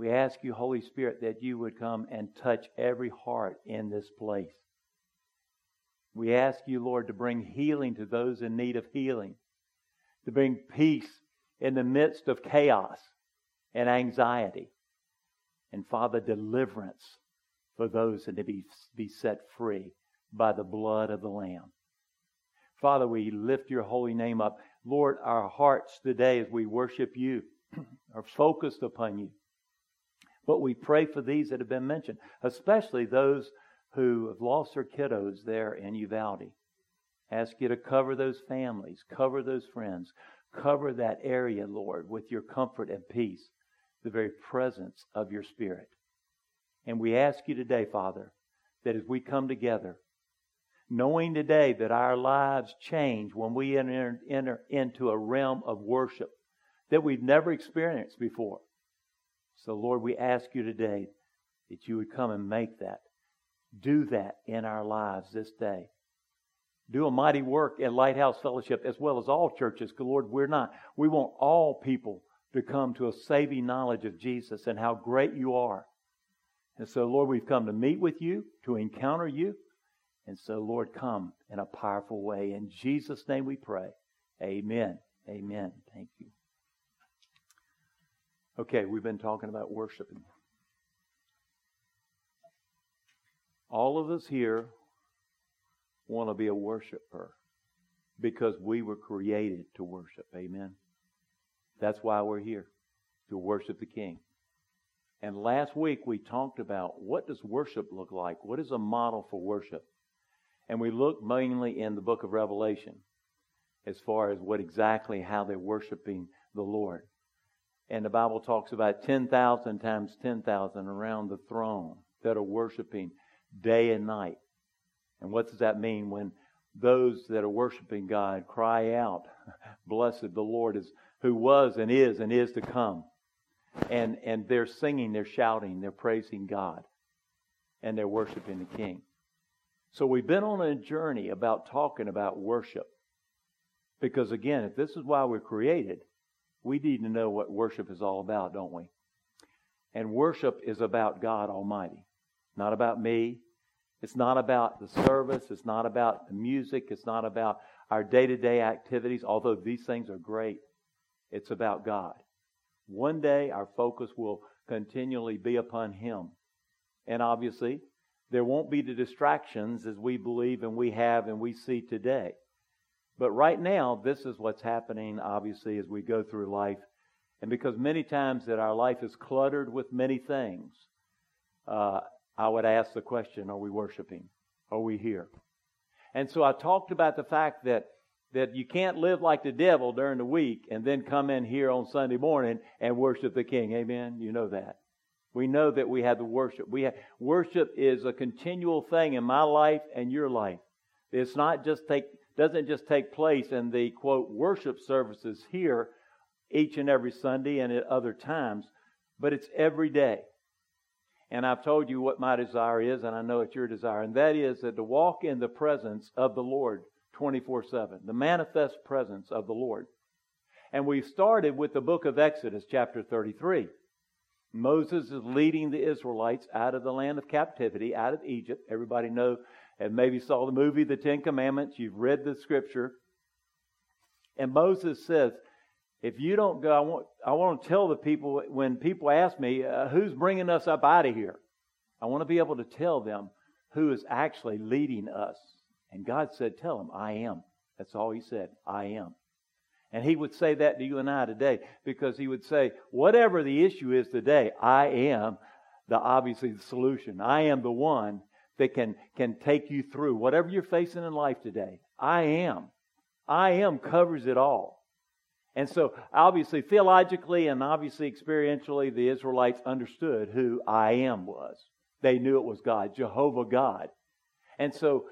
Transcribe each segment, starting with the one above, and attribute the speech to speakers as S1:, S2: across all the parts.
S1: We ask you, Holy Spirit, that you would come and touch every heart in this place. We ask you, Lord, to bring healing to those in need of healing, to bring peace in the midst of chaos and anxiety. And Father, deliverance for those that need to be, be set free by the blood of the Lamb. Father, we lift your holy name up. Lord, our hearts today as we worship you are focused upon you. But we pray for these that have been mentioned, especially those who have lost their kiddos there in Uvalde. Ask you to cover those families, cover those friends, cover that area, Lord, with your comfort and peace, the very presence of your Spirit. And we ask you today, Father, that as we come together, knowing today that our lives change when we enter, enter into a realm of worship that we've never experienced before. So, Lord, we ask you today that you would come and make that do that in our lives this day. Do a mighty work at Lighthouse Fellowship as well as all churches. Lord, we're not. We want all people to come to a saving knowledge of Jesus and how great you are. And so, Lord, we've come to meet with you, to encounter you. And so, Lord, come in a powerful way. In Jesus' name we pray. Amen. Amen. Thank you. Okay, we've been talking about worshiping. All of us here want to be a worshiper because we were created to worship. Amen. That's why we're here to worship the King. And last week we talked about what does worship look like? What is a model for worship? And we looked mainly in the book of Revelation as far as what exactly how they're worshiping the Lord. And the Bible talks about 10,000 times 10,000 around the throne that are worshiping day and night. And what does that mean when those that are worshiping God cry out, Blessed the Lord is who was and is and is to come. And and they're singing, they're shouting, they're praising God, and they're worshiping the King. So we've been on a journey about talking about worship. Because again, if this is why we're created, we need to know what worship is all about, don't we? And worship is about God Almighty not about me. It's not about the service. It's not about the music. It's not about our day to day activities, although these things are great. It's about God. One day our focus will continually be upon Him. And obviously, there won't be the distractions as we believe and we have and we see today. But right now, this is what's happening, obviously, as we go through life. And because many times that our life is cluttered with many things, uh, I would ask the question, are we worshiping? Are we here? And so I talked about the fact that that you can't live like the devil during the week and then come in here on Sunday morning and worship the King. Amen. You know that. We know that we have the worship. We have, worship is a continual thing in my life and your life. It's not just take doesn't just take place in the quote worship services here each and every Sunday and at other times, but it's every day. And I've told you what my desire is, and I know it's your desire, and that is that to walk in the presence of the Lord 24 7, the manifest presence of the Lord. And we started with the book of Exodus, chapter 33. Moses is leading the Israelites out of the land of captivity, out of Egypt. Everybody know and maybe saw the movie The Ten Commandments. You've read the scripture. And Moses says, if you don't go, I want, I want to tell the people when people ask me, uh, who's bringing us up out of here? I want to be able to tell them who is actually leading us. And God said, Tell them, I am. That's all He said, I am. And He would say that to you and I today because He would say, Whatever the issue is today, I am the obviously the solution. I am the one that can, can take you through whatever you're facing in life today. I am. I am covers it all. And so, obviously, theologically and obviously experientially, the Israelites understood who I am was. They knew it was God, Jehovah God. And so,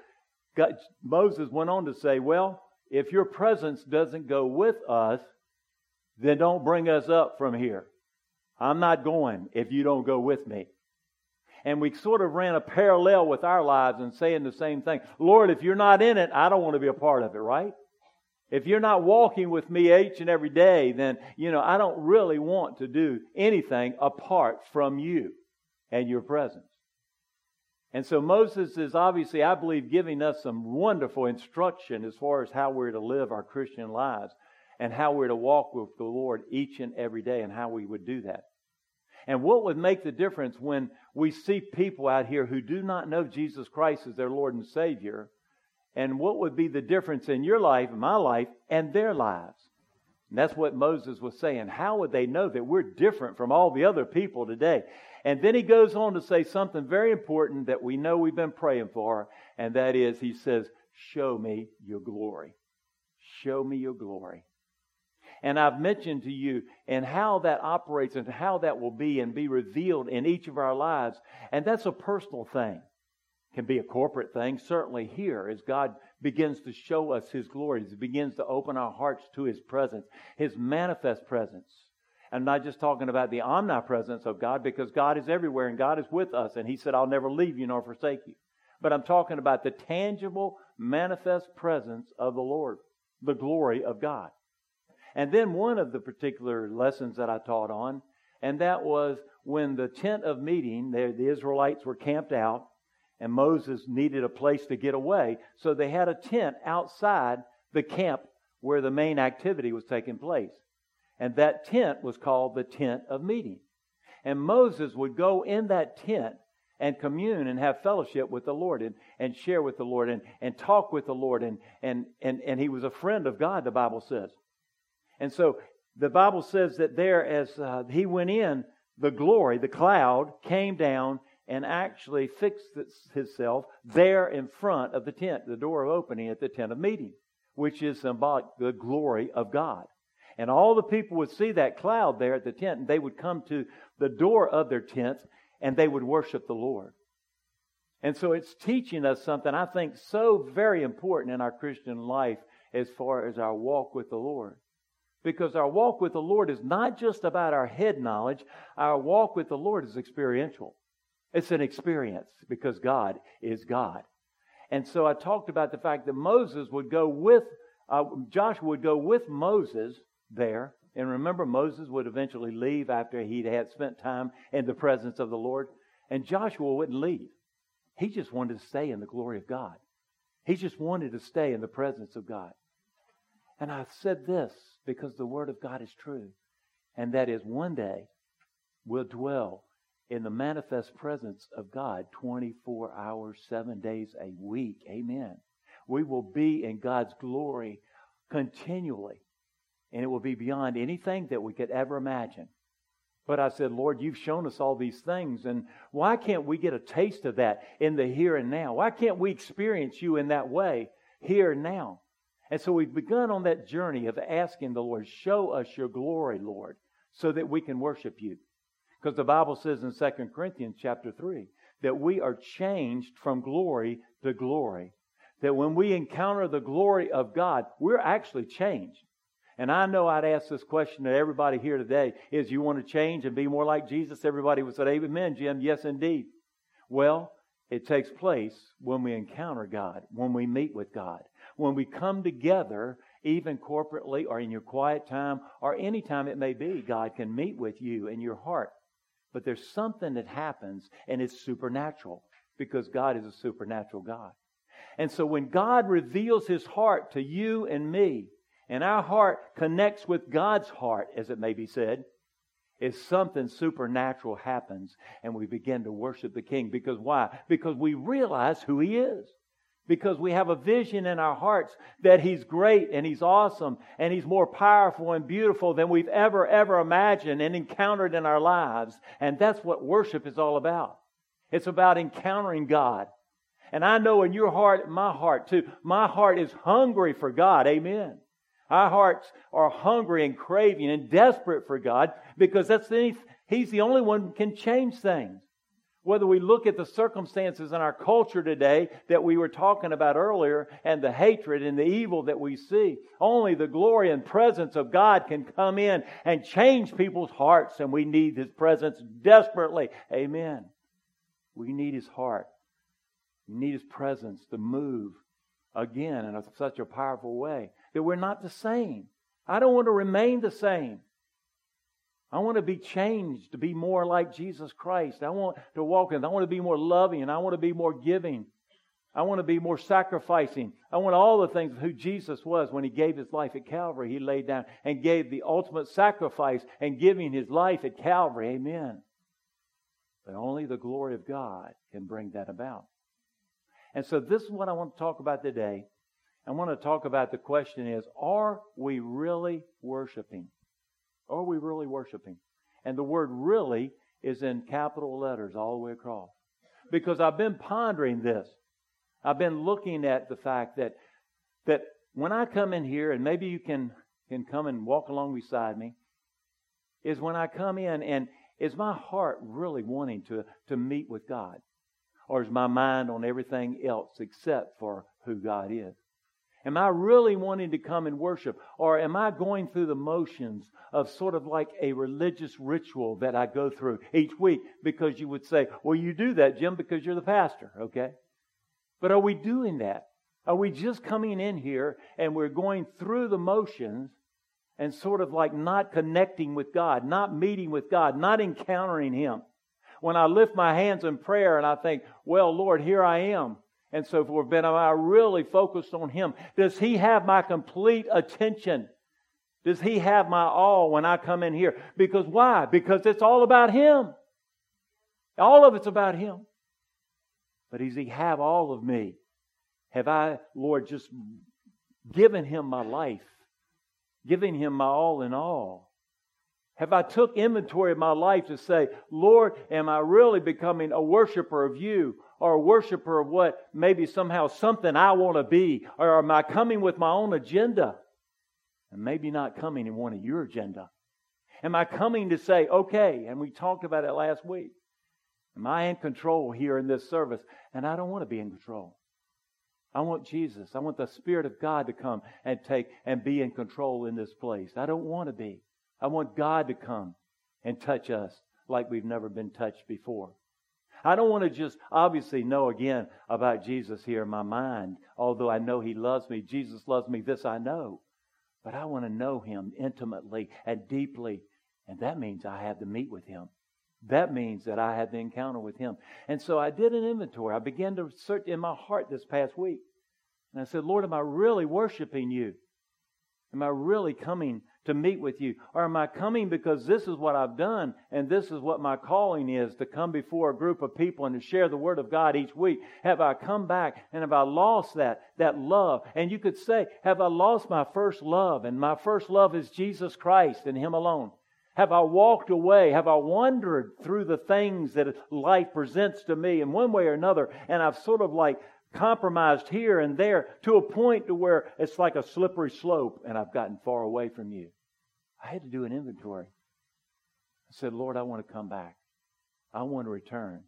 S1: God, Moses went on to say, Well, if your presence doesn't go with us, then don't bring us up from here. I'm not going if you don't go with me. And we sort of ran a parallel with our lives and saying the same thing. Lord, if you're not in it, I don't want to be a part of it, right? If you're not walking with me each and every day, then, you know, I don't really want to do anything apart from you and your presence. And so Moses is obviously, I believe, giving us some wonderful instruction as far as how we're to live our Christian lives and how we're to walk with the Lord each and every day and how we would do that. And what would make the difference when we see people out here who do not know Jesus Christ as their Lord and Savior? And what would be the difference in your life, my life, and their lives? And that's what Moses was saying. How would they know that we're different from all the other people today? And then he goes on to say something very important that we know we've been praying for, and that is, he says, Show me your glory. Show me your glory. And I've mentioned to you and how that operates and how that will be and be revealed in each of our lives. And that's a personal thing. Can be a corporate thing, certainly here, as God begins to show us His glory, as He begins to open our hearts to His presence, His manifest presence. I'm not just talking about the omnipresence of God because God is everywhere and God is with us. And He said, I'll never leave you nor forsake you. But I'm talking about the tangible, manifest presence of the Lord, the glory of God. And then one of the particular lessons that I taught on, and that was when the tent of meeting, the Israelites were camped out, and Moses needed a place to get away. So they had a tent outside the camp where the main activity was taking place. And that tent was called the tent of meeting. And Moses would go in that tent and commune and have fellowship with the Lord and, and share with the Lord and, and talk with the Lord. And, and, and, and he was a friend of God, the Bible says. And so the Bible says that there, as uh, he went in, the glory, the cloud, came down and actually fixed itself there in front of the tent, the door of opening at the tent of meeting, which is symbolic the glory of God. And all the people would see that cloud there at the tent, and they would come to the door of their tents and they would worship the Lord. And so it's teaching us something I think so very important in our Christian life as far as our walk with the Lord. Because our walk with the Lord is not just about our head knowledge, our walk with the Lord is experiential. It's an experience because God is God. And so I talked about the fact that Moses would go with, uh, Joshua would go with Moses there. And remember, Moses would eventually leave after he had spent time in the presence of the Lord. And Joshua wouldn't leave. He just wanted to stay in the glory of God. He just wanted to stay in the presence of God. And I said this because the Word of God is true. And that is one day we'll dwell in the manifest presence of God 24 hours, seven days a week. Amen. We will be in God's glory continually and it will be beyond anything that we could ever imagine. But I said, Lord, you've shown us all these things, and why can't we get a taste of that in the here and now? Why can't we experience you in that way here and now? And so we've begun on that journey of asking the Lord, show us your glory, Lord, so that we can worship you. Because the Bible says in 2 Corinthians chapter 3 that we are changed from glory to glory. That when we encounter the glory of God, we're actually changed. And I know I'd ask this question to everybody here today is you want to change and be more like Jesus? Everybody would say, Amen, Jim. Yes, indeed. Well, it takes place when we encounter God, when we meet with God, when we come together, even corporately or in your quiet time or any time it may be, God can meet with you in your heart. But there's something that happens and it's supernatural because God is a supernatural God. And so when God reveals his heart to you and me, and our heart connects with God's heart, as it may be said, is something supernatural happens and we begin to worship the King. Because why? Because we realize who He is. Because we have a vision in our hearts that He's great and He's awesome and He's more powerful and beautiful than we've ever, ever imagined and encountered in our lives. And that's what worship is all about. It's about encountering God. And I know in your heart, my heart too, my heart is hungry for God. Amen. Our hearts are hungry and craving and desperate for God because that's the, He's the only one who can change things. Whether we look at the circumstances in our culture today that we were talking about earlier and the hatred and the evil that we see, only the glory and presence of God can come in and change people's hearts, and we need His presence desperately. Amen. We need His heart. We need His presence to move again in a, such a powerful way that we're not the same. I don't want to remain the same. I want to be changed to be more like Jesus Christ. I want to walk in. I want to be more loving I want to be more giving. I want to be more sacrificing. I want all the things of who Jesus was when he gave his life at Calvary. He laid down and gave the ultimate sacrifice and giving his life at Calvary. Amen. But only the glory of God can bring that about. And so this is what I want to talk about today. I want to talk about the question is, are we really worshiping? Are we really worshiping? And the word really is in capital letters all the way across. Because I've been pondering this. I've been looking at the fact that that when I come in here, and maybe you can can come and walk along beside me, is when I come in and is my heart really wanting to, to meet with God? Or is my mind on everything else except for who God is? Am I really wanting to come and worship? Or am I going through the motions of sort of like a religious ritual that I go through each week? Because you would say, well, you do that, Jim, because you're the pastor, okay? But are we doing that? Are we just coming in here and we're going through the motions and sort of like not connecting with God, not meeting with God, not encountering Him? When I lift my hands in prayer and I think, well, Lord, here I am, and so forth, but am I really focused on Him? Does He have my complete attention? Does He have my all when I come in here? Because why? Because it's all about Him. All of it's about Him. But does He have all of me? Have I, Lord, just given Him my life? Giving Him my all in all? Have I took inventory of my life to say, Lord, am I really becoming a worshiper of you or a worshiper of what maybe somehow something I want to be? Or am I coming with my own agenda? And maybe not coming in one of your agenda. Am I coming to say, okay, and we talked about it last week. Am I in control here in this service? And I don't want to be in control. I want Jesus. I want the Spirit of God to come and take and be in control in this place. I don't want to be. I want God to come and touch us like we've never been touched before. I don't want to just obviously know again about Jesus here in my mind, although I know He loves me. Jesus loves me. This I know. But I want to know Him intimately and deeply. And that means I have to meet with Him. That means that I have the encounter with him. And so I did an inventory. I began to search in my heart this past week. And I said, Lord, am I really worshiping you? Am I really coming to meet with you? Or am I coming because this is what I've done and this is what my calling is to come before a group of people and to share the Word of God each week? Have I come back and have I lost that, that love? And you could say, have I lost my first love? And my first love is Jesus Christ and Him alone. Have I walked away? Have I wandered through the things that life presents to me in one way or another? And I've sort of like compromised here and there to a point to where it's like a slippery slope and I've gotten far away from you. I had to do an inventory. I said, Lord, I want to come back. I want to return.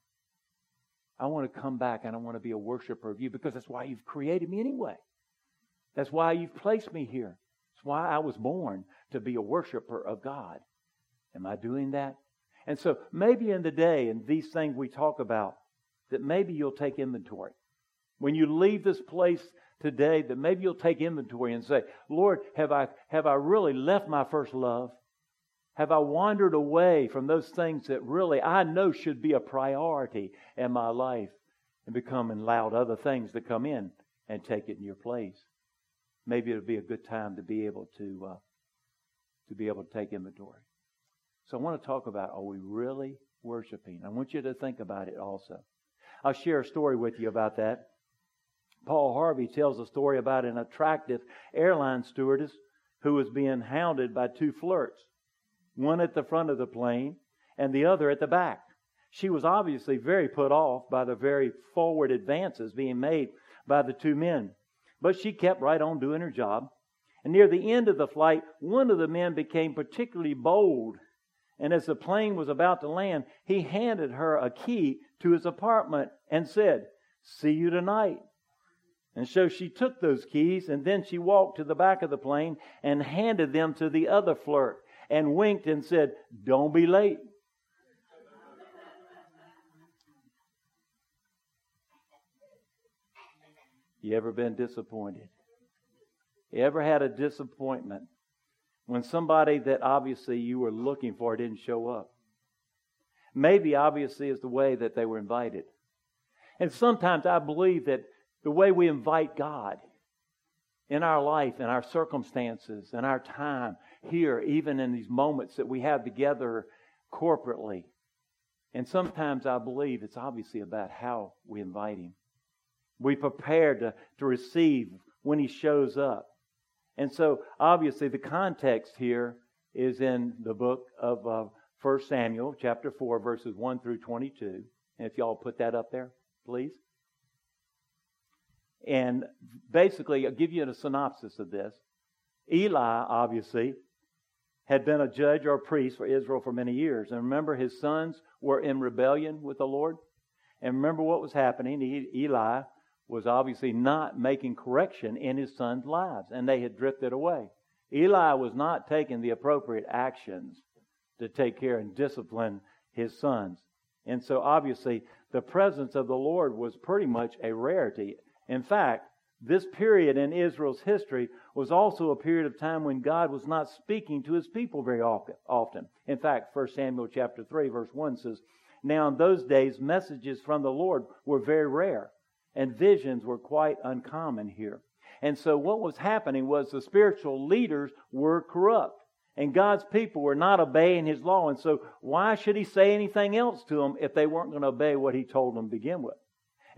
S1: I want to come back and I want to be a worshiper of you because that's why you've created me anyway. That's why you've placed me here. That's why I was born to be a worshiper of God. Am I doing that? And so maybe in the day and these things we talk about, that maybe you'll take inventory. When you leave this place today, that maybe you'll take inventory and say, Lord, have I, have I really left my first love? Have I wandered away from those things that really I know should be a priority in my life and become and allowed other things to come in and take it in your place? Maybe it'll be a good time to be able to uh, to be able to take inventory. So I want to talk about are we really worshiping? I want you to think about it also. I'll share a story with you about that. Paul Harvey tells a story about an attractive airline stewardess who was being hounded by two flirts, one at the front of the plane and the other at the back. She was obviously very put off by the very forward advances being made by the two men, but she kept right on doing her job. And near the end of the flight, one of the men became particularly bold and as the plane was about to land, he handed her a key to his apartment and said, See you tonight. And so she took those keys and then she walked to the back of the plane and handed them to the other flirt and winked and said, Don't be late. You ever been disappointed? You ever had a disappointment when somebody that obviously you were looking for didn't show up? Maybe obviously is the way that they were invited. And sometimes I believe that the way we invite God in our life, in our circumstances, in our time here, even in these moments that we have together corporately. And sometimes I believe it's obviously about how we invite Him. We prepare to, to receive when He shows up. And so, obviously, the context here is in the book of uh, 1 Samuel, chapter 4, verses 1 through 22. And if y'all put that up there, please. And basically, I'll give you a synopsis of this. Eli, obviously, had been a judge or a priest for Israel for many years. And remember, his sons were in rebellion with the Lord. And remember what was happening. Eli was obviously not making correction in his sons' lives, and they had drifted away. Eli was not taking the appropriate actions to take care and discipline his sons. And so obviously the presence of the Lord was pretty much a rarity. In fact, this period in Israel's history was also a period of time when God was not speaking to his people very often. In fact, 1 Samuel chapter 3 verse 1 says, Now in those days messages from the Lord were very rare and visions were quite uncommon here. And so what was happening was the spiritual leaders were corrupt. And God's people were not obeying His law. And so why should He say anything else to them if they weren't going to obey what He told them to begin with?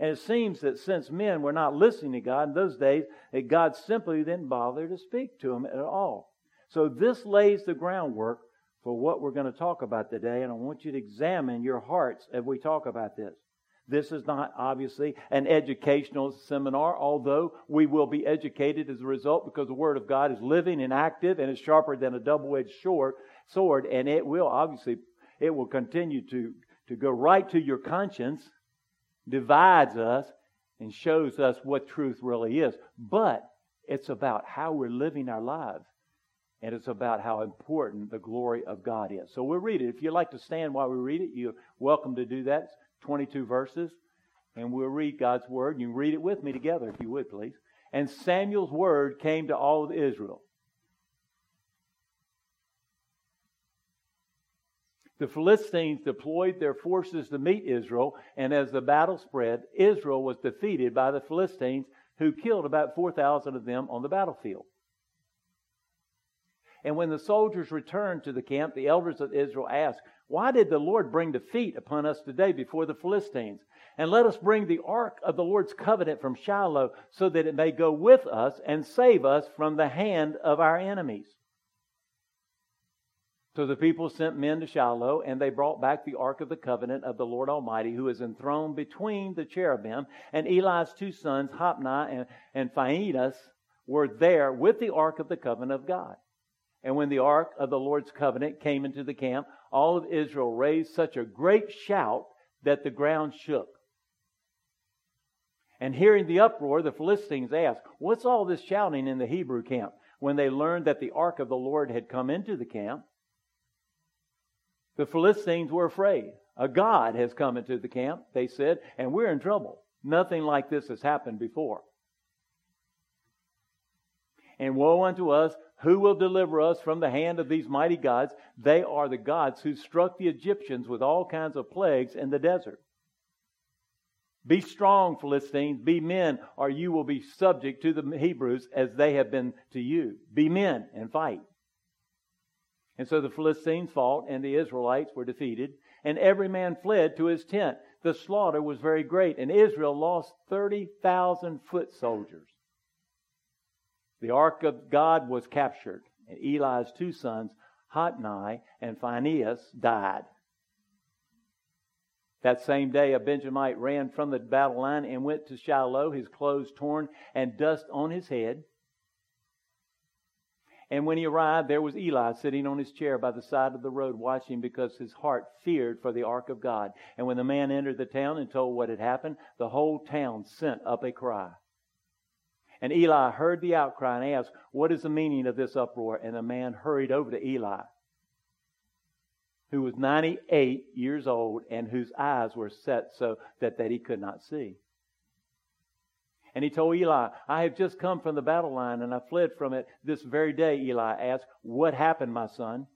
S1: And it seems that since men were not listening to God in those days, that God simply didn't bother to speak to them at all. So this lays the groundwork for what we're going to talk about today. And I want you to examine your hearts as we talk about this. This is not obviously an educational seminar, although we will be educated as a result because the Word of God is living and active and is sharper than a double-edged sword, and it will obviously it will continue to, to go right to your conscience, divides us, and shows us what truth really is. But it's about how we're living our lives. And it's about how important the glory of God is. So we'll read it. If you'd like to stand while we read it, you're welcome to do that. It's 22 verses, and we'll read God's word. You read it with me together, if you would, please. And Samuel's word came to all of Israel. The Philistines deployed their forces to meet Israel, and as the battle spread, Israel was defeated by the Philistines, who killed about 4,000 of them on the battlefield. And when the soldiers returned to the camp, the elders of Israel asked, why did the Lord bring defeat upon us today before the Philistines? And let us bring the ark of the Lord's covenant from Shiloh so that it may go with us and save us from the hand of our enemies. So the people sent men to Shiloh, and they brought back the ark of the covenant of the Lord Almighty, who is enthroned between the cherubim. And Eli's two sons, Hophni and, and Phinehas, were there with the ark of the covenant of God. And when the ark of the Lord's covenant came into the camp, all of Israel raised such a great shout that the ground shook. And hearing the uproar, the Philistines asked, What's all this shouting in the Hebrew camp? When they learned that the ark of the Lord had come into the camp, the Philistines were afraid. A God has come into the camp, they said, and we're in trouble. Nothing like this has happened before. And woe unto us, who will deliver us from the hand of these mighty gods? They are the gods who struck the Egyptians with all kinds of plagues in the desert. Be strong, Philistines. Be men, or you will be subject to the Hebrews as they have been to you. Be men and fight. And so the Philistines fought, and the Israelites were defeated, and every man fled to his tent. The slaughter was very great, and Israel lost 30,000 foot soldiers. The ark of God was captured, and Eli's two sons, Hophni and Phinehas, died. That same day, a Benjamite ran from the battle line and went to Shiloh, his clothes torn and dust on his head. And when he arrived, there was Eli sitting on his chair by the side of the road, watching because his heart feared for the ark of God. And when the man entered the town and told what had happened, the whole town sent up a cry. And Eli heard the outcry and asked, What is the meaning of this uproar? And the man hurried over to Eli, who was 98 years old and whose eyes were set so that, that he could not see. And he told Eli, I have just come from the battle line and I fled from it this very day. Eli asked, What happened, my son?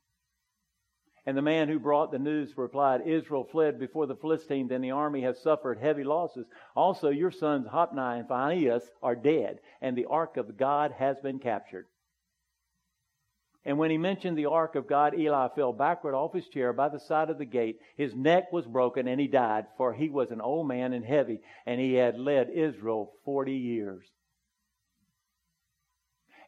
S1: And the man who brought the news replied, Israel fled before the Philistines, and the army has suffered heavy losses. Also, your sons Hophni and Phinehas are dead, and the ark of God has been captured. And when he mentioned the ark of God, Eli fell backward off his chair by the side of the gate. His neck was broken, and he died, for he was an old man and heavy, and he had led Israel forty years.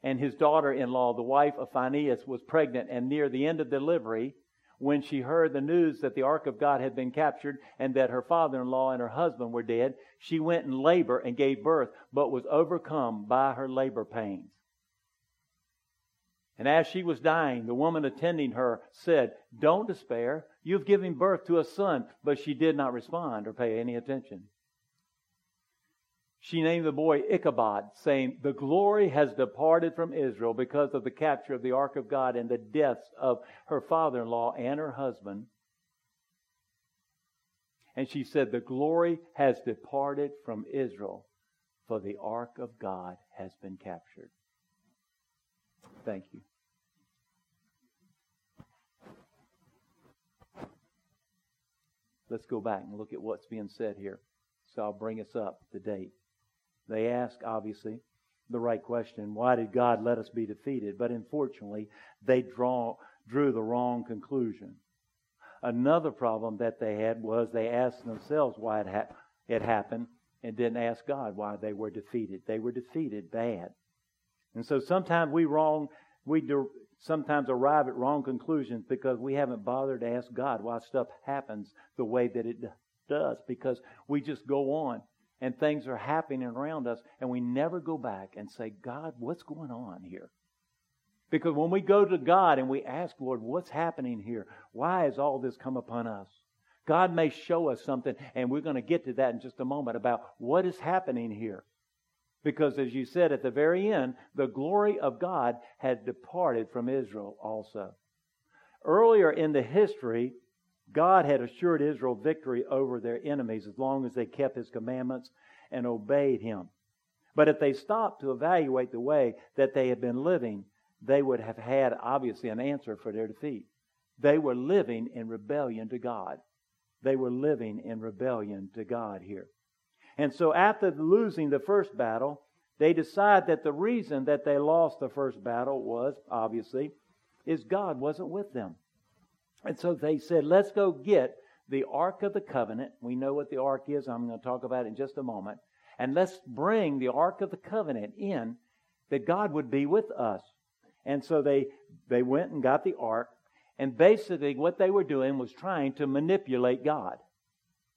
S1: And his daughter in law, the wife of Phinehas, was pregnant, and near the end of delivery, when she heard the news that the ark of God had been captured and that her father in law and her husband were dead, she went in labor and gave birth, but was overcome by her labor pains. And as she was dying, the woman attending her said, Don't despair. You've given birth to a son. But she did not respond or pay any attention. She named the boy Ichabod, saying, The glory has departed from Israel because of the capture of the ark of God and the deaths of her father in law and her husband. And she said, The glory has departed from Israel, for the ark of God has been captured. Thank you. Let's go back and look at what's being said here. So I'll bring us up to date. They ask, obviously, the right question why did God let us be defeated? But unfortunately, they draw, drew the wrong conclusion. Another problem that they had was they asked themselves why it, ha- it happened and didn't ask God why they were defeated. They were defeated bad. And so sometimes we wrong, we do, sometimes arrive at wrong conclusions because we haven't bothered to ask God why stuff happens the way that it does because we just go on and things are happening around us, and we never go back and say, God, what's going on here? Because when we go to God and we ask, Lord, what's happening here? Why has all this come upon us? God may show us something, and we're going to get to that in just a moment about what is happening here. Because as you said at the very end, the glory of God had departed from Israel also. Earlier in the history, God had assured Israel victory over their enemies as long as they kept his commandments and obeyed him. But if they stopped to evaluate the way that they had been living, they would have had obviously an answer for their defeat. They were living in rebellion to God. They were living in rebellion to God here. And so after losing the first battle, they decide that the reason that they lost the first battle was, obviously, is God wasn't with them. And so they said, let's go get the Ark of the Covenant. We know what the Ark is. I'm going to talk about it in just a moment. And let's bring the Ark of the Covenant in that God would be with us. And so they, they went and got the Ark. And basically, what they were doing was trying to manipulate God.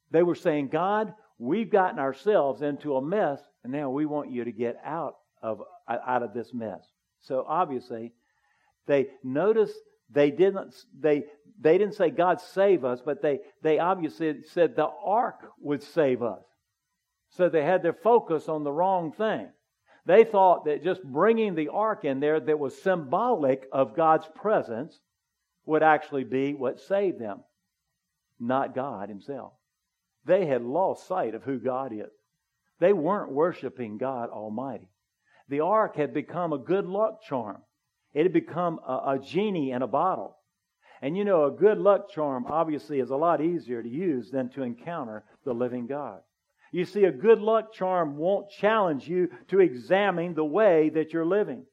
S1: They were saying, God, we've gotten ourselves into a mess, and now we want you to get out of, out of this mess. So obviously, they noticed they didn't, they, they didn't say, God save us, but they, they obviously said the ark would save us. So they had their focus on the wrong thing. They thought that just bringing the ark in there that was symbolic of God's presence would actually be what saved them, not God Himself. They had lost sight of who God is. They weren't worshiping God Almighty. The ark had become a good luck charm. It had become a, a genie in a bottle. And you know, a good luck charm obviously is a lot easier to use than to encounter the living God. You see, a good luck charm won't challenge you to examine the way that you're living.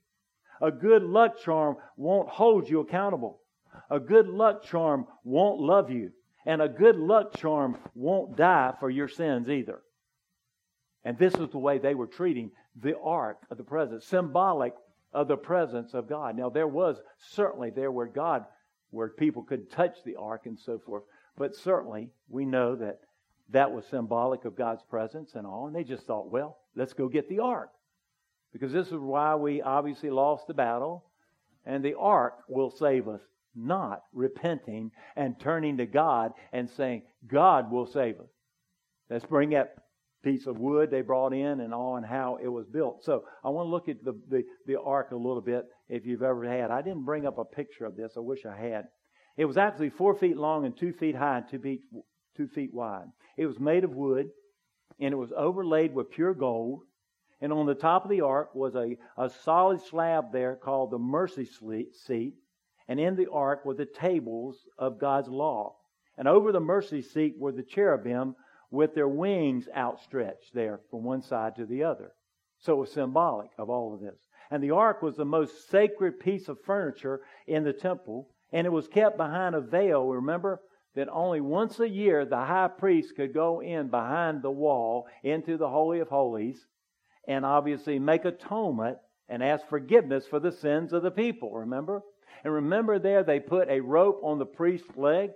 S1: A good luck charm won't hold you accountable. A good luck charm won't love you. And a good luck charm won't die for your sins either. And this is the way they were treating the ark of the presence, symbolic of the presence of God. Now, there was certainly there where God, where people could touch the ark and so forth, but certainly we know that that was symbolic of God's presence and all, and they just thought, well, let's go get the ark. Because this is why we obviously lost the battle, and the ark will save us, not repenting and turning to God and saying, God will save us. Let's bring that piece of wood they brought in and all and how it was built. So I want to look at the, the, the ark a little bit if you've ever had. I didn't bring up a picture of this. I wish I had. It was actually four feet long and two feet high and two feet, two feet wide. It was made of wood and it was overlaid with pure gold. And on the top of the ark was a, a solid slab there called the mercy seat. And in the ark were the tables of God's law. And over the mercy seat were the cherubim with their wings outstretched there from one side to the other. So it was symbolic of all of this. And the ark was the most sacred piece of furniture in the temple, and it was kept behind a veil. Remember that only once a year the high priest could go in behind the wall into the Holy of Holies and obviously make atonement and ask forgiveness for the sins of the people. Remember? And remember there they put a rope on the priest's leg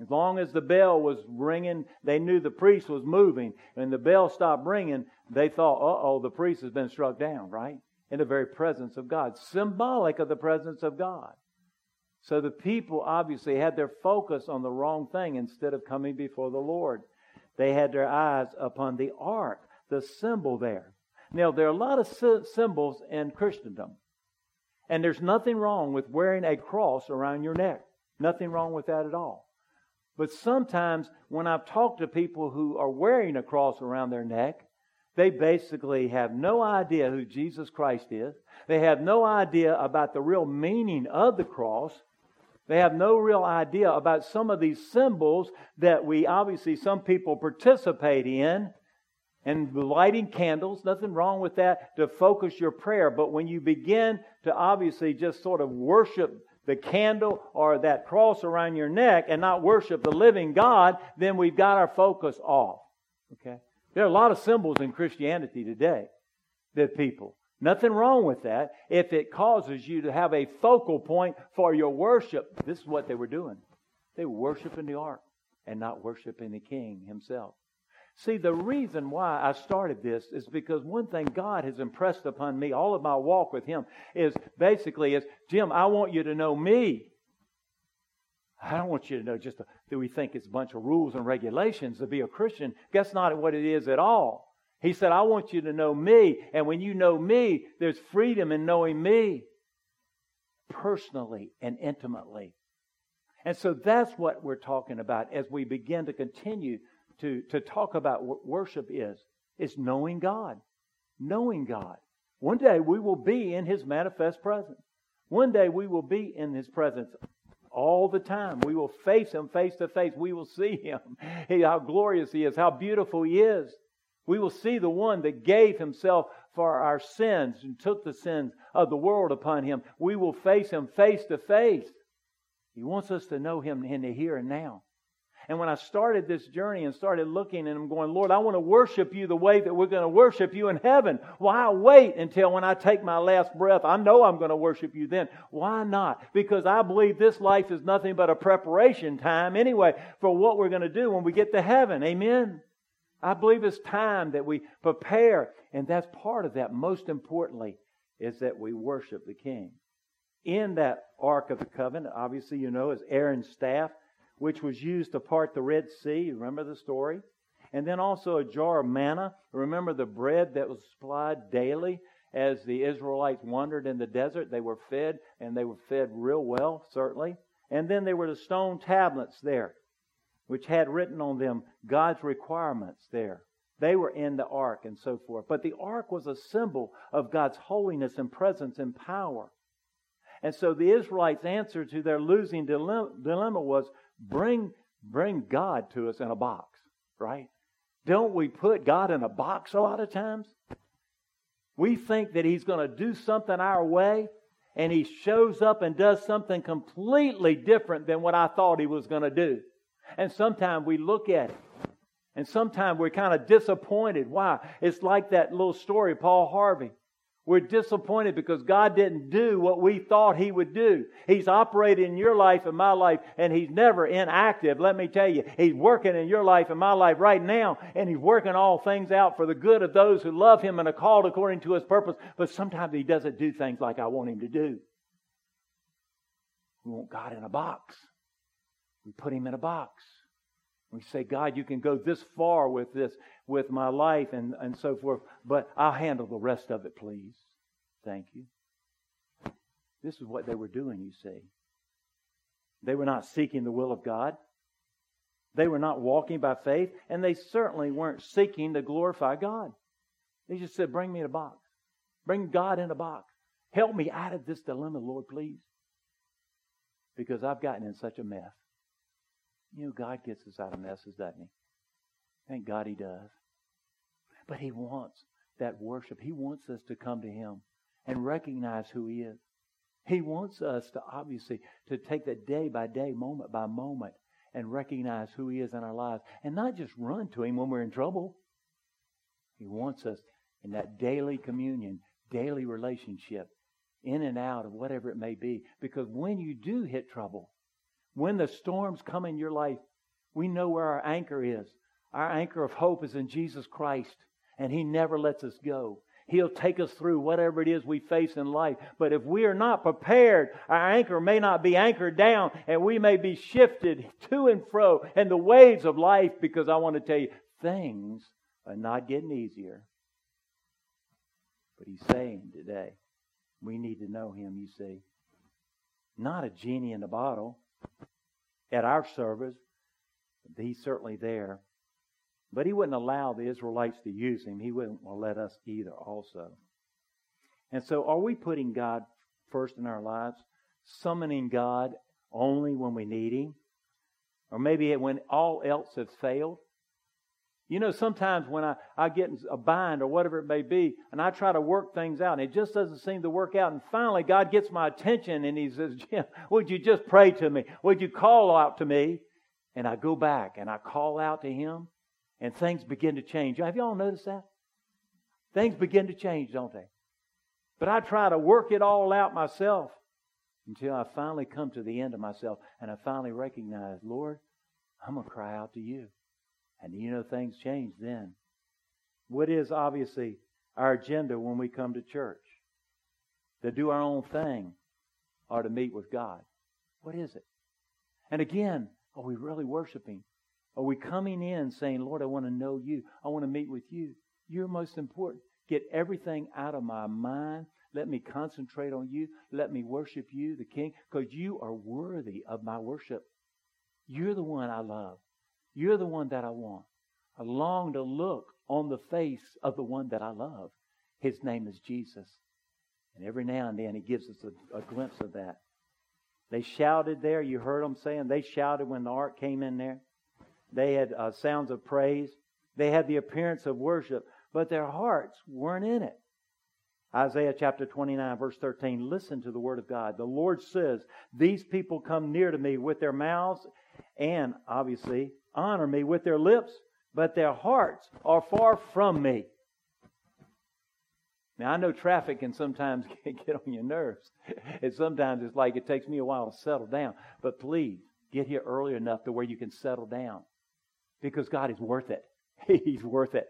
S1: as long as the bell was ringing, they knew the priest was moving. When the bell stopped ringing, they thought, uh oh, the priest has been struck down, right? In the very presence of God, symbolic of the presence of God. So the people obviously had their focus on the wrong thing instead of coming before the Lord. They had their eyes upon the ark, the symbol there. Now, there are a lot of symbols in Christendom. And there's nothing wrong with wearing a cross around your neck. Nothing wrong with that at all. But sometimes when I've talked to people who are wearing a cross around their neck, they basically have no idea who Jesus Christ is. They have no idea about the real meaning of the cross. They have no real idea about some of these symbols that we obviously, some people participate in. And lighting candles, nothing wrong with that to focus your prayer. But when you begin to obviously just sort of worship the candle or that cross around your neck and not worship the living God, then we've got our focus off. Okay? There are a lot of symbols in Christianity today that people. Nothing wrong with that if it causes you to have a focal point for your worship. This is what they were doing. They were worshiping the ark and not worshiping the king himself. See, the reason why I started this is because one thing God has impressed upon me, all of my walk with Him, is basically is, Jim, I want you to know me. I don't want you to know just uh, that we think it's a bunch of rules and regulations to be a Christian. That's not what it is at all. He said, I want you to know me. And when you know me, there's freedom in knowing me personally and intimately. And so that's what we're talking about as we begin to continue to, to talk about what worship is. It's knowing God. Knowing God. One day we will be in His manifest presence. One day we will be in His presence all the time. We will face Him face to face. We will see Him. Hey, how glorious He is, how beautiful He is. We will see the one that gave Himself for our sins and took the sins of the world upon Him. We will face Him face to face. He wants us to know Him in the here and now. And when I started this journey and started looking and I'm going, Lord, I want to worship you the way that we're going to worship you in heaven. Why wait until when I take my last breath? I know I'm going to worship you then. Why not? Because I believe this life is nothing but a preparation time anyway for what we're going to do when we get to heaven. Amen. I believe it's time that we prepare. And that's part of that. Most importantly, is that we worship the King. In that Ark of the Covenant, obviously, you know, is Aaron's staff which was used to part the Red Sea. Remember the story? And then also a jar of manna. Remember the bread that was supplied daily as the Israelites wandered in the desert? They were fed, and they were fed real well, certainly. And then there were the stone tablets there, which had written on them God's requirements there. They were in the ark and so forth. But the ark was a symbol of God's holiness and presence and power. And so the Israelites' answer to their losing dilemma was Bring, bring God to us in a box, right? Don't we put God in a box a lot of times? We think that He's going to do something our way, and He shows up and does something completely different than what I thought He was going to do. And sometimes we look at it, and sometimes we're kind of disappointed. Why? It's like that little story, Paul Harvey. We're disappointed because God didn't do what we thought He would do. He's operating in your life and my life, and He's never inactive. Let me tell you, He's working in your life and my life right now, and He's working all things out for the good of those who love Him and are called according to His purpose. But sometimes He doesn't do things like I want Him to do. We want God in a box. We put Him in a box. We say, God, you can go this far with this, with my life and, and so forth, but I'll handle the rest of it, please. Thank you. This is what they were doing, you see. They were not seeking the will of God. They were not walking by faith, and they certainly weren't seeking to glorify God. They just said, Bring me in a box. Bring God in a box. Help me out of this dilemma, Lord, please. Because I've gotten in such a mess. You know, God gets us out of messes, doesn't He? Thank God He does. But He wants that worship. He wants us to come to Him and recognize who He is. He wants us to obviously to take that day by day, moment by moment, and recognize who He is in our lives, and not just run to Him when we're in trouble. He wants us in that daily communion, daily relationship, in and out of whatever it may be. Because when you do hit trouble, when the storms come in your life, we know where our anchor is. Our anchor of hope is in Jesus Christ, and He never lets us go. He'll take us through whatever it is we face in life. But if we are not prepared, our anchor may not be anchored down and we may be shifted to and fro in the waves of life because I want to tell you, things are not getting easier. But he's saying today, we need to know him, you see. Not a genie in a bottle at our service. but He's certainly there. But he wouldn't allow the Israelites to use him. He wouldn't let us either, also. And so, are we putting God first in our lives? Summoning God only when we need him? Or maybe when all else has failed? You know, sometimes when I, I get in a bind or whatever it may be, and I try to work things out, and it just doesn't seem to work out. And finally, God gets my attention and He says, Jim, would you just pray to me? Would you call out to me? And I go back and I call out to Him, and things begin to change. Have y'all noticed that? Things begin to change, don't they? But I try to work it all out myself until I finally come to the end of myself and I finally recognize, Lord, I'm going to cry out to you. And you know, things change then. What is obviously our agenda when we come to church? To do our own thing or to meet with God? What is it? And again, are we really worshiping? Are we coming in saying, Lord, I want to know you. I want to meet with you. You're most important. Get everything out of my mind. Let me concentrate on you. Let me worship you, the King, because you are worthy of my worship. You're the one I love. You're the one that I want. I long to look on the face of the one that I love. His name is Jesus. And every now and then he gives us a, a glimpse of that. They shouted there. You heard them saying they shouted when the ark came in there. They had uh, sounds of praise. They had the appearance of worship, but their hearts weren't in it. Isaiah chapter 29, verse 13. Listen to the word of God. The Lord says, These people come near to me with their mouths and, obviously, honor me with their lips, but their hearts are far from me. Now, I know traffic can sometimes get on your nerves. And sometimes it's like it takes me a while to settle down. But please, get here early enough to where you can settle down. Because God is worth it. He's worth it.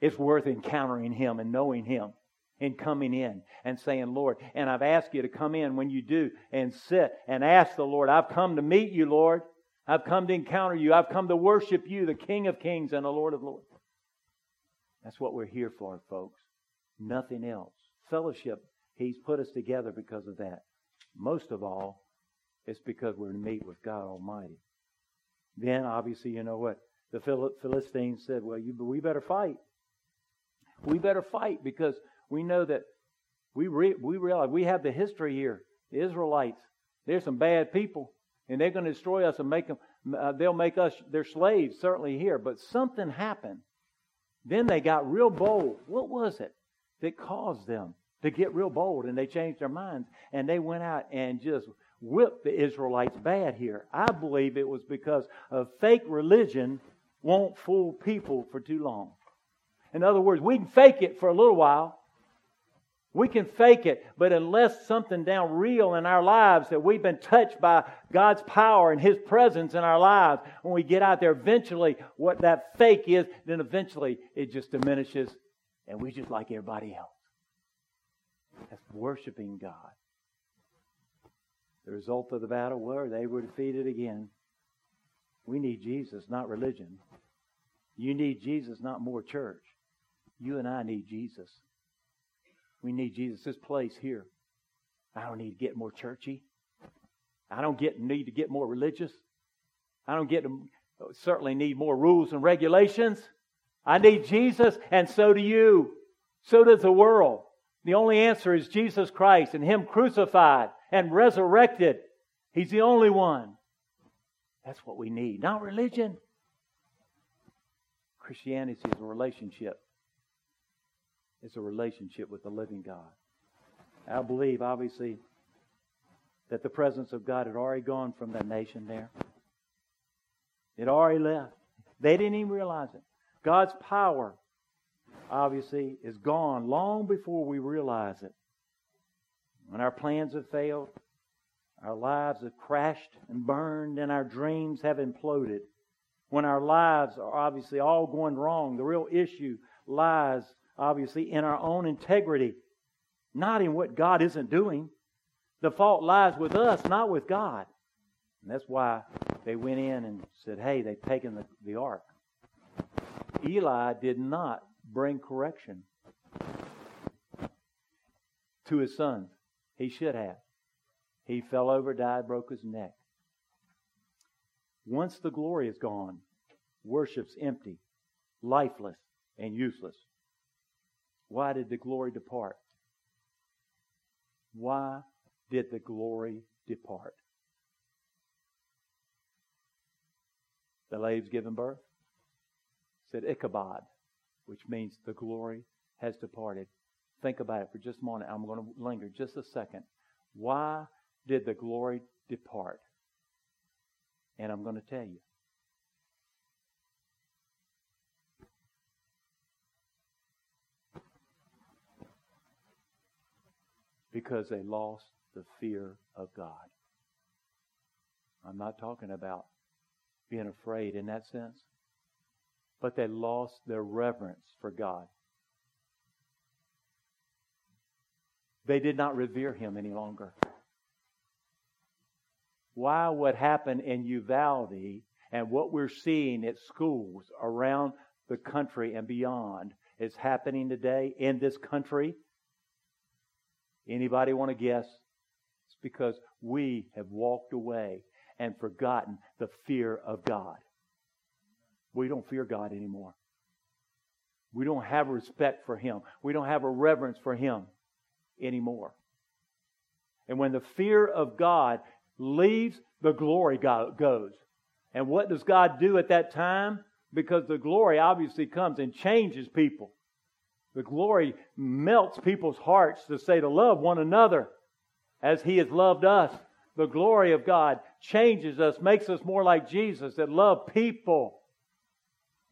S1: It's worth encountering Him and knowing Him and coming in and saying, Lord, and I've asked you to come in when you do and sit and ask the Lord, I've come to meet you, Lord. I've come to encounter you. I've come to worship you, the King of Kings and the Lord of Lords. That's what we're here for, folks. Nothing else. Fellowship, He's put us together because of that. Most of all, it's because we're to meet with God Almighty. Then, obviously, you know what? The Philistines said, Well, you, we better fight. We better fight because we know that we, re, we realize we have the history here. The Israelites, they're some bad people and they're going to destroy us and make them, uh, they'll make us their slaves, certainly here. But something happened. Then they got real bold. What was it that caused them to get real bold? And they changed their minds and they went out and just whipped the Israelites bad here. I believe it was because of fake religion won't fool people for too long. In other words, we can fake it for a little while, we can fake it, but unless something down real in our lives that we've been touched by God's power and His presence in our lives, when we get out there, eventually what that fake is, then eventually it just diminishes and we just like everybody else. That's worshiping God. The result of the battle were they were defeated again. We need Jesus, not religion. You need Jesus, not more church. You and I need Jesus. We need Jesus. This place here. I don't need to get more churchy. I don't get need to get more religious. I don't get to, certainly need more rules and regulations. I need Jesus, and so do you. So does the world. The only answer is Jesus Christ and Him crucified and resurrected. He's the only one. That's what we need, not religion. Christianity is a relationship. It's a relationship with the living God. I believe, obviously, that the presence of God had already gone from that nation there. It already left. They didn't even realize it. God's power, obviously, is gone long before we realize it. When our plans have failed, our lives have crashed and burned, and our dreams have imploded. When our lives are obviously all going wrong, the real issue lies, obviously, in our own integrity, not in what God isn't doing. The fault lies with us, not with God. And that's why they went in and said, hey, they've taken the, the ark. Eli did not bring correction to his sons. He should have. He fell over, died, broke his neck. Once the glory is gone, worship's empty, lifeless, and useless. Why did the glory depart? Why did the glory depart? The lave's given birth. Said Ichabod, which means the glory has departed. Think about it for just a moment. I'm going to linger just a second. Why did the glory depart? And I'm going to tell you. Because they lost the fear of God. I'm not talking about being afraid in that sense, but they lost their reverence for God. They did not revere Him any longer. Why what happened in Uvalde and what we're seeing at schools around the country and beyond is happening today in this country? Anybody want to guess? It's because we have walked away and forgotten the fear of God. We don't fear God anymore. We don't have respect for Him. We don't have a reverence for Him anymore. And when the fear of God leaves, the glory goes. And what does God do at that time? Because the glory obviously comes and changes people. The glory melts people's hearts to say to love one another as He has loved us the glory of God changes us, makes us more like Jesus that love people.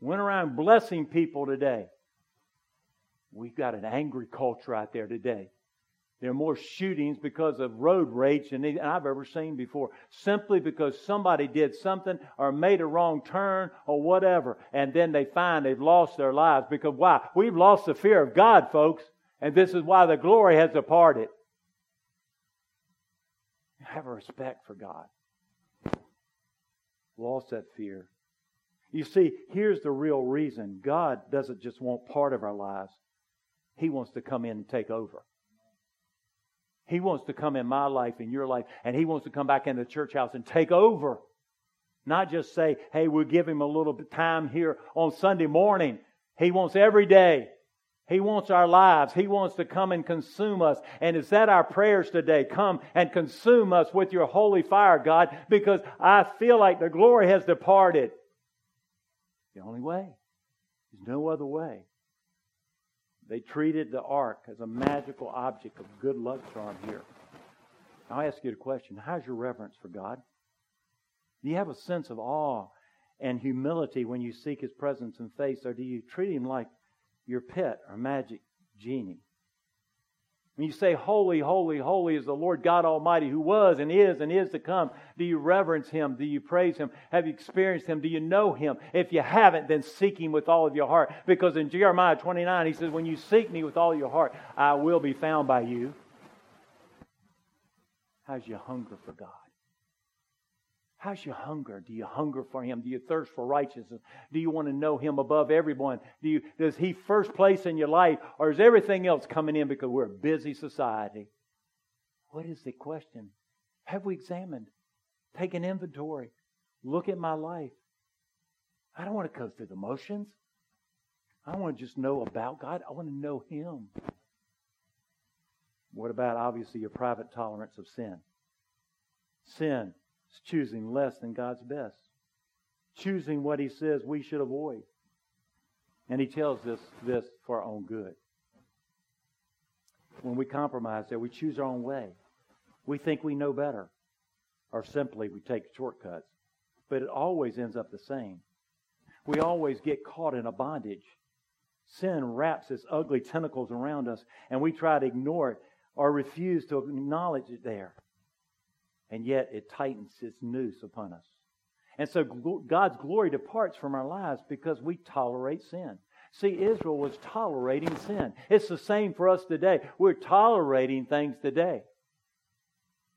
S1: Went around blessing people today. We've got an angry culture out there today. There are more shootings because of road rage than I've ever seen before. Simply because somebody did something or made a wrong turn or whatever. And then they find they've lost their lives. Because why? We've lost the fear of God, folks. And this is why the glory has departed. Have a respect for God. Lost that fear. You see, here's the real reason God doesn't just want part of our lives, He wants to come in and take over. He wants to come in my life, in your life, and He wants to come back in the church house and take over. Not just say, hey, we'll give Him a little time here on Sunday morning. He wants every day. He wants our lives. He wants to come and consume us. And is that our prayers today? Come and consume us with your holy fire, God, because I feel like the glory has departed. The only way. There's no other way. They treated the ark as a magical object of good luck charm here. I'll ask you a question. How's your reverence for God? Do you have a sense of awe and humility when you seek His presence and face, or do you treat Him like your pet or magic genie. When you say, Holy, holy, holy is the Lord God Almighty who was and is and is to come, do you reverence Him? Do you praise Him? Have you experienced Him? Do you know Him? If you haven't, then seek Him with all of your heart. Because in Jeremiah 29, He says, When you seek me with all your heart, I will be found by you. How's your hunger for God? How's your hunger? Do you hunger for Him? Do you thirst for righteousness? Do you want to know Him above everyone? Do you, does He first place in your life, or is everything else coming in because we're a busy society? What is the question? Have we examined? Take an inventory. Look at my life. I don't want to go through the motions. I want to just know about God. I want to know Him. What about, obviously, your private tolerance of sin? Sin choosing less than God's best, choosing what He says we should avoid. And He tells us this for our own good. When we compromise there, we choose our own way. We think we know better, or simply we take shortcuts. But it always ends up the same. We always get caught in a bondage. Sin wraps its ugly tentacles around us, and we try to ignore it or refuse to acknowledge it there. And yet it tightens its noose upon us. And so God's glory departs from our lives because we tolerate sin. See, Israel was tolerating sin. It's the same for us today. We're tolerating things today.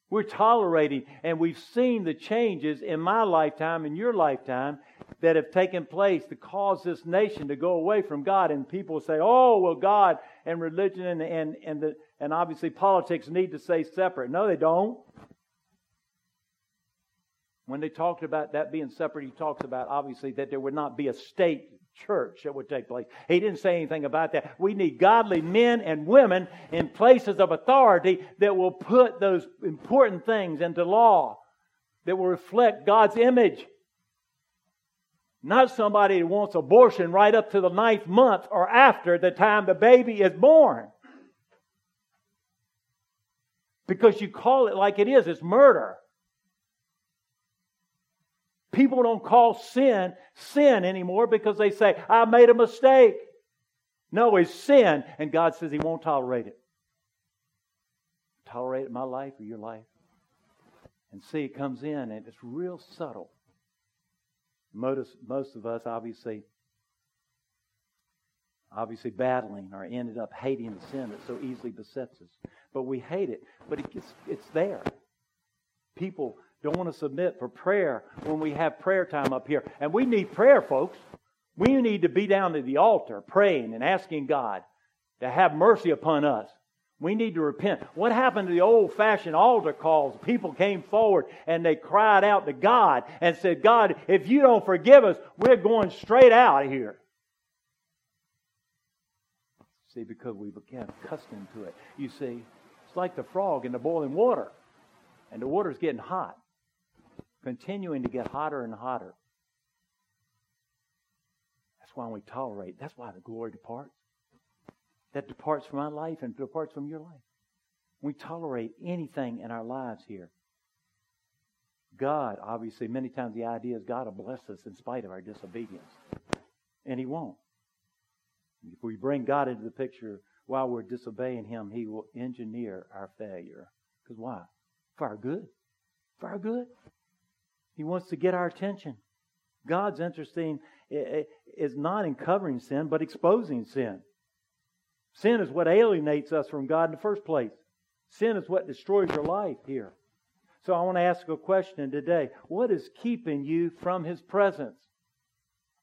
S1: We're tolerating, and we've seen the changes in my lifetime, in your lifetime, that have taken place to cause this nation to go away from God. And people say, oh, well, God and religion and, and, and, the, and obviously politics need to stay separate. No, they don't. When they talked about that being separate, he talks about obviously that there would not be a state church that would take place. He didn't say anything about that. We need godly men and women in places of authority that will put those important things into law, that will reflect God's image. Not somebody who wants abortion right up to the ninth month or after the time the baby is born. Because you call it like it is, it's murder. People don't call sin sin anymore because they say, I made a mistake. No, it's sin, and God says He won't tolerate it. Tolerate my life or your life. And see, it comes in and it's real subtle. Most, most of us, obviously, obviously battling or ended up hating the sin that so easily besets us. But we hate it, but it gets, it's there. People don't want to submit for prayer when we have prayer time up here. And we need prayer, folks. We need to be down at the altar praying and asking God to have mercy upon us. We need to repent. What happened to the old fashioned altar calls? People came forward and they cried out to God and said, God, if you don't forgive us, we're going straight out of here. See, because we became accustomed to it. You see, it's like the frog in the boiling water, and the water's getting hot continuing to get hotter and hotter. That's why we tolerate. That's why the glory departs. That departs from my life and departs from your life. We tolerate anything in our lives here. God, obviously, many times the idea is God will bless us in spite of our disobedience. And He won't. If we bring God into the picture while we're disobeying Him, He will engineer our failure. Because why? For our good. For our good. He wants to get our attention. God's interesting is not in covering sin, but exposing sin. Sin is what alienates us from God in the first place. Sin is what destroys your life here. So I want to ask a question today. What is keeping you from His presence?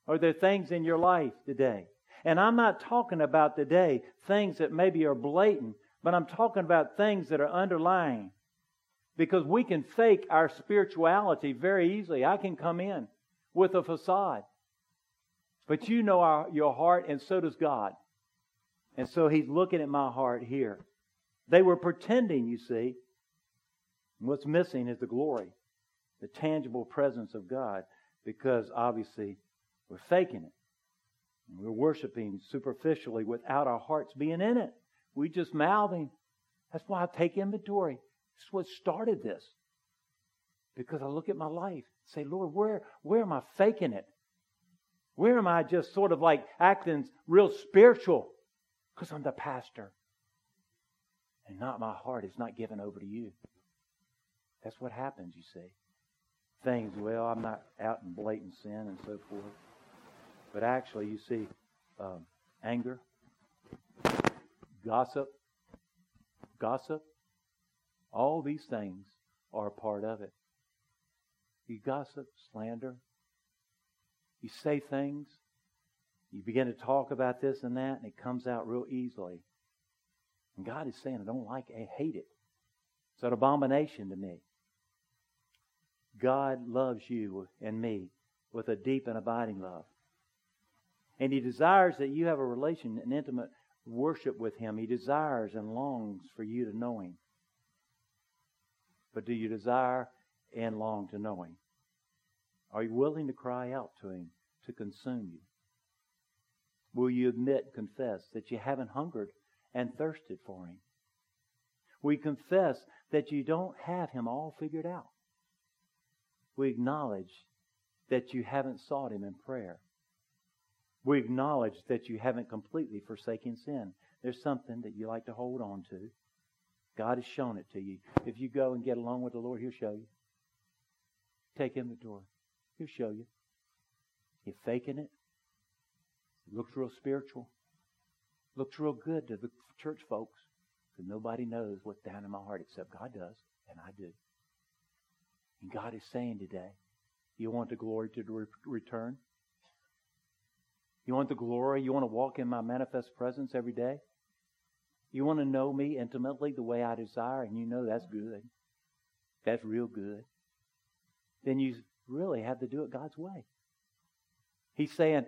S1: Are there things in your life today? And I'm not talking about today things that maybe are blatant, but I'm talking about things that are underlying. Because we can fake our spirituality very easily. I can come in with a facade. But you know our, your heart, and so does God. And so He's looking at my heart here. They were pretending, you see. What's missing is the glory, the tangible presence of God, because obviously we're faking it. We're worshiping superficially without our hearts being in it. We just mouthing. That's why I take inventory. Is what started this. Because I look at my life and say, Lord, where, where am I faking it? Where am I just sort of like acting real spiritual? Because I'm the pastor. And not my heart is not given over to you. That's what happens, you see. Things, well, I'm not out in blatant sin and so forth. But actually, you see, um, anger, gossip, gossip, all these things are a part of it. You gossip, slander, you say things, you begin to talk about this and that, and it comes out real easily. And God is saying, I don't like it, I hate it. It's an abomination to me. God loves you and me with a deep and abiding love. And He desires that you have a relation, an intimate worship with Him. He desires and longs for you to know Him. But do you desire and long to know Him? Are you willing to cry out to Him to consume you? Will you admit, confess that you haven't hungered and thirsted for Him? We confess that you don't have Him all figured out. We acknowledge that you haven't sought Him in prayer. We acknowledge that you haven't completely forsaken sin. There's something that you like to hold on to. God has shown it to you. If you go and get along with the Lord, He'll show you. Take inventory. He'll show you. You're faking it. It looks real spiritual. Looks real good to the church folks. Because nobody knows what's down in my heart except God does, and I do. And God is saying today, you want the glory to re- return? You want the glory? You want to walk in my manifest presence every day? You want to know me intimately the way I desire, and you know that's good. That's real good. Then you really have to do it God's way. He's saying,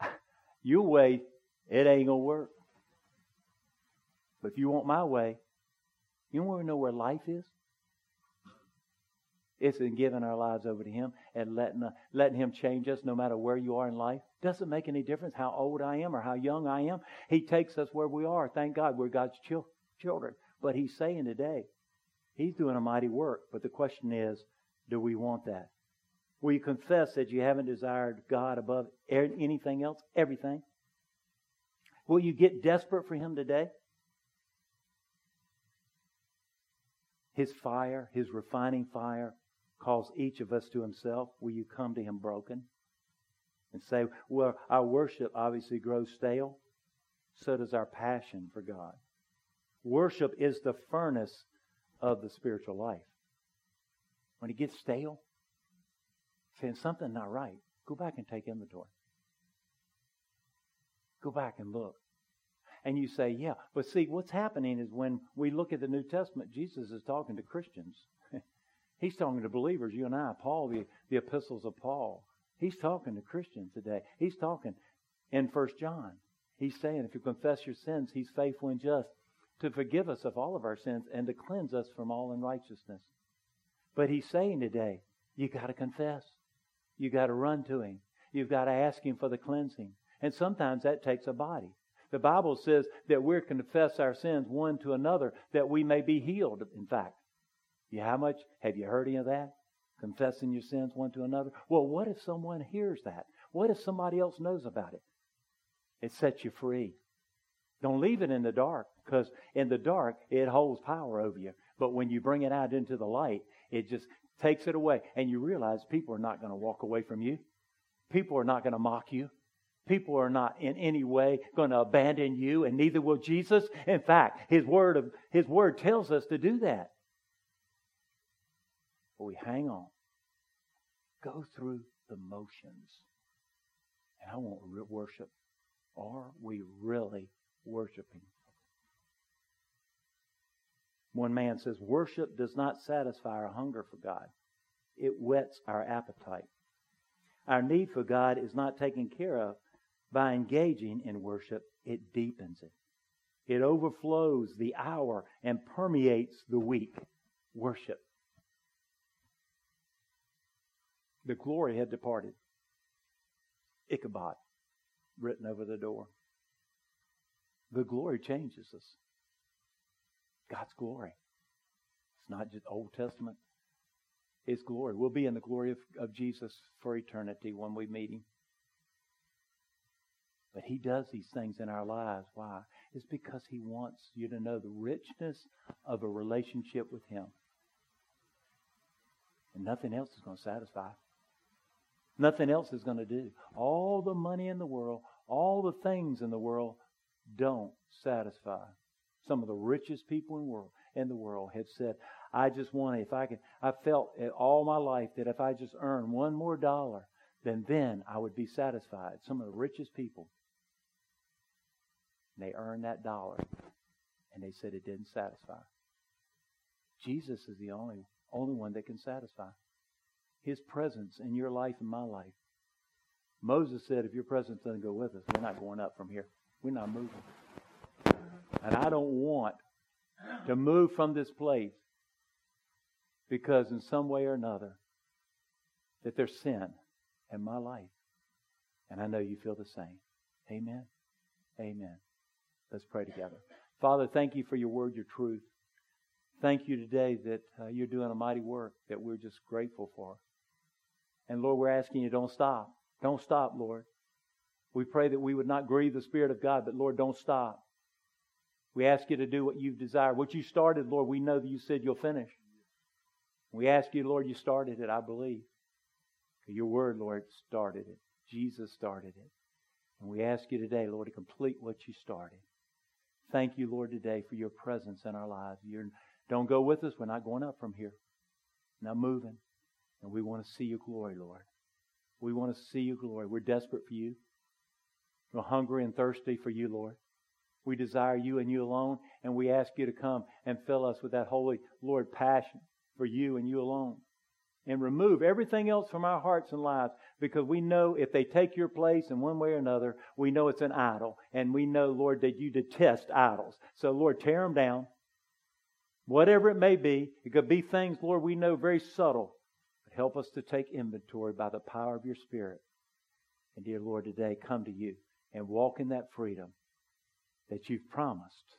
S1: Your way, it ain't going to work. But if you want my way, you want to know where life is? It's in giving our lives over to Him and letting, letting Him change us no matter where you are in life. Doesn't make any difference how old I am or how young I am. He takes us where we are. Thank God we're God's chil- children. But He's saying today, He's doing a mighty work. But the question is, do we want that? Will you confess that you haven't desired God above anything else, everything? Will you get desperate for Him today? His fire, His refining fire, calls each of us to himself, will you come to him broken? And say, well, our worship obviously grows stale. So does our passion for God. Worship is the furnace of the spiritual life. When it gets stale, saying something not right, go back and take inventory. Go back and look. And you say, yeah, but see, what's happening is when we look at the New Testament, Jesus is talking to Christians. He's talking to believers, you and I, Paul, the, the epistles of Paul. He's talking to Christians today. He's talking in First John. He's saying, if you confess your sins, He's faithful and just to forgive us of all of our sins and to cleanse us from all unrighteousness. But He's saying today, you got to confess. You got to run to Him. You've got to ask Him for the cleansing. And sometimes that takes a body. The Bible says that we're to confess our sins one to another that we may be healed, in fact. You how much have you heard any of that? Confessing your sins one to another. Well, what if someone hears that? What if somebody else knows about it? It sets you free. Don't leave it in the dark because in the dark it holds power over you. But when you bring it out into the light, it just takes it away. And you realize people are not going to walk away from you. People are not going to mock you. People are not in any way going to abandon you, and neither will Jesus. In fact, His word of His word tells us to do that. But we hang on, go through the motions. And I won't worship. Are we really worshiping? One man says, Worship does not satisfy our hunger for God, it whets our appetite. Our need for God is not taken care of by engaging in worship, it deepens it. It overflows the hour and permeates the week. Worship The glory had departed. Ichabod, written over the door. The glory changes us. God's glory. It's not just Old Testament. It's glory. We'll be in the glory of, of Jesus for eternity when we meet Him. But He does these things in our lives. Why? It's because He wants you to know the richness of a relationship with Him. And nothing else is going to satisfy. Nothing else is going to do. All the money in the world, all the things in the world don't satisfy. Some of the richest people in the world, in the world have said, I just want if I could, I felt all my life that if I just earned one more dollar, then then I would be satisfied. Some of the richest people, they earned that dollar and they said it didn't satisfy. Jesus is the only, only one that can satisfy. His presence in your life and my life. Moses said, if your presence doesn't go with us, we're not going up from here. We're not moving. And I don't want to move from this place because in some way or another that there's sin in my life. And I know you feel the same. Amen. Amen. Let's pray together. Father, thank you for your word, your truth. Thank you today that uh, you're doing a mighty work that we're just grateful for. And Lord, we're asking you, don't stop. Don't stop, Lord. We pray that we would not grieve the Spirit of God, but Lord, don't stop. We ask you to do what you've desired. What you started, Lord, we know that you said you'll finish. We ask you, Lord, you started it, I believe. Your word, Lord, started it. Jesus started it. And we ask you today, Lord, to complete what you started. Thank you, Lord, today for your presence in our lives. You're, don't go with us. We're not going up from here. Not moving. And we want to see your glory, Lord. We want to see your glory. We're desperate for you. We're hungry and thirsty for you, Lord. We desire you and you alone, and we ask you to come and fill us with that holy, Lord, passion for you and you alone. And remove everything else from our hearts and lives because we know if they take your place in one way or another, we know it's an idol. And we know, Lord, that you detest idols. So, Lord, tear them down. Whatever it may be, it could be things, Lord, we know very subtle. Help us to take inventory by the power of your Spirit. And, dear Lord, today come to you and walk in that freedom that you've promised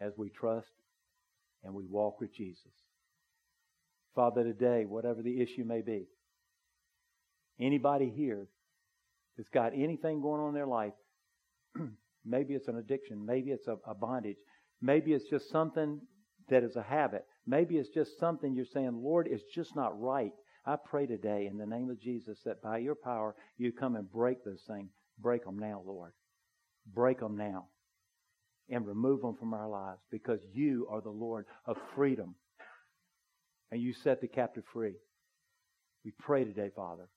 S1: as we trust and we walk with Jesus. Father, today, whatever the issue may be, Anybody here that's got anything going on in their life, maybe it's an addiction, maybe it's a, a bondage, maybe it's just something that is a habit, maybe it's just something you're saying, Lord, it's just not right. I pray today in the name of Jesus that by your power you come and break those things. Break them now, Lord. Break them now. And remove them from our lives because you are the Lord of freedom. And you set the captive free. We pray today, Father,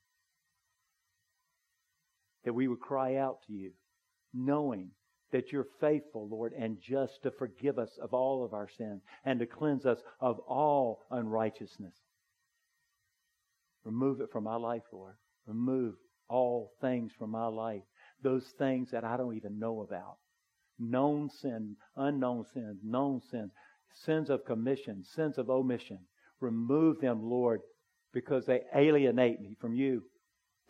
S1: that we would cry out to you, knowing that you're faithful, Lord, and just to forgive us of all of our sins and to cleanse us of all unrighteousness. Remove it from my life, Lord. Remove all things from my life. Those things that I don't even know about. Known sin, unknown sins, known sins, sins of commission, sins of omission. Remove them, Lord, because they alienate me from you.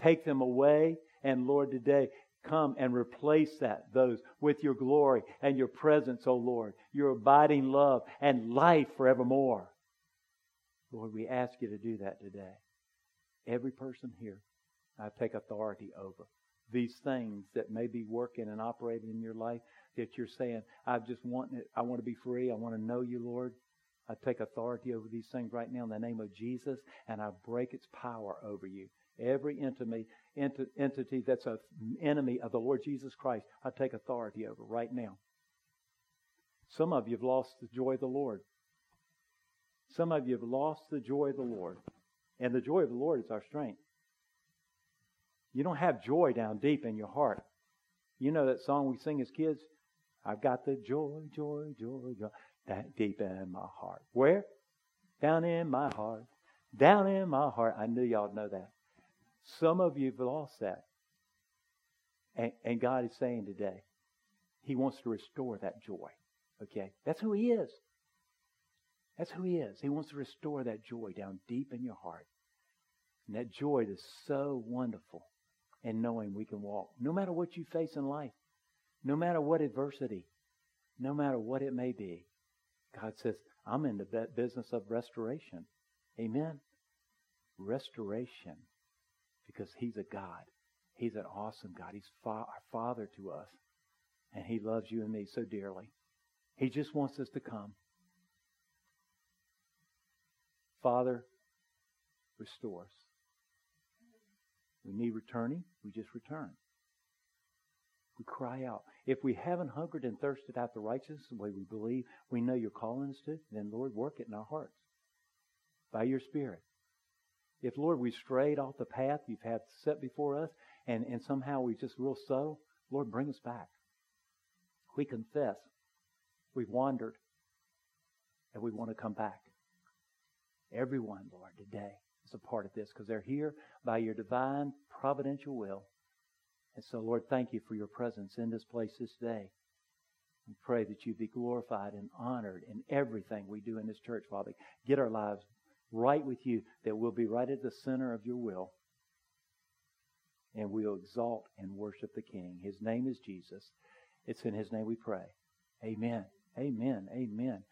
S1: Take them away and Lord, today, come and replace that, those with your glory and your presence, O Lord, your abiding love and life forevermore. Lord, we ask you to do that today. Every person here, I take authority over these things that may be working and operating in your life that you're saying, I just want it, I want to be free, I want to know you, Lord. I take authority over these things right now in the name of Jesus, and I break its power over you. Every entity, entity that's an enemy of the Lord Jesus Christ, I take authority over right now. Some of you have lost the joy of the Lord. Some of you have lost the joy of the Lord. And the joy of the Lord is our strength. You don't have joy down deep in your heart. You know that song we sing as kids? I've got the joy, joy, joy, joy, that deep in my heart. Where? Down in my heart. Down in my heart. I knew y'all know that. Some of you have lost that. And, and God is saying today, He wants to restore that joy. Okay? That's who He is. That's who He is. He wants to restore that joy down deep in your heart. And that joy is so wonderful in knowing we can walk. No matter what you face in life, no matter what adversity, no matter what it may be, God says, I'm in the business of restoration. Amen. Restoration because He's a God. He's an awesome God. He's fa- our Father to us. And He loves you and me so dearly. He just wants us to come. Father, restore us. We need returning, we just return. We cry out. If we haven't hungered and thirsted after righteousness the way we believe, we know you're calling us to, then Lord, work it in our hearts by your Spirit. If, Lord, we strayed off the path you've had set before us and, and somehow we just real subtle, Lord, bring us back. We confess we've wandered and we want to come back. Everyone, Lord, today is a part of this because they're here by your divine providential will. And so, Lord, thank you for your presence in this place this day. We pray that you be glorified and honored in everything we do in this church, Father. Get our lives right with you, that we'll be right at the center of your will. And we'll exalt and worship the King. His name is Jesus. It's in his name we pray. Amen. Amen. Amen.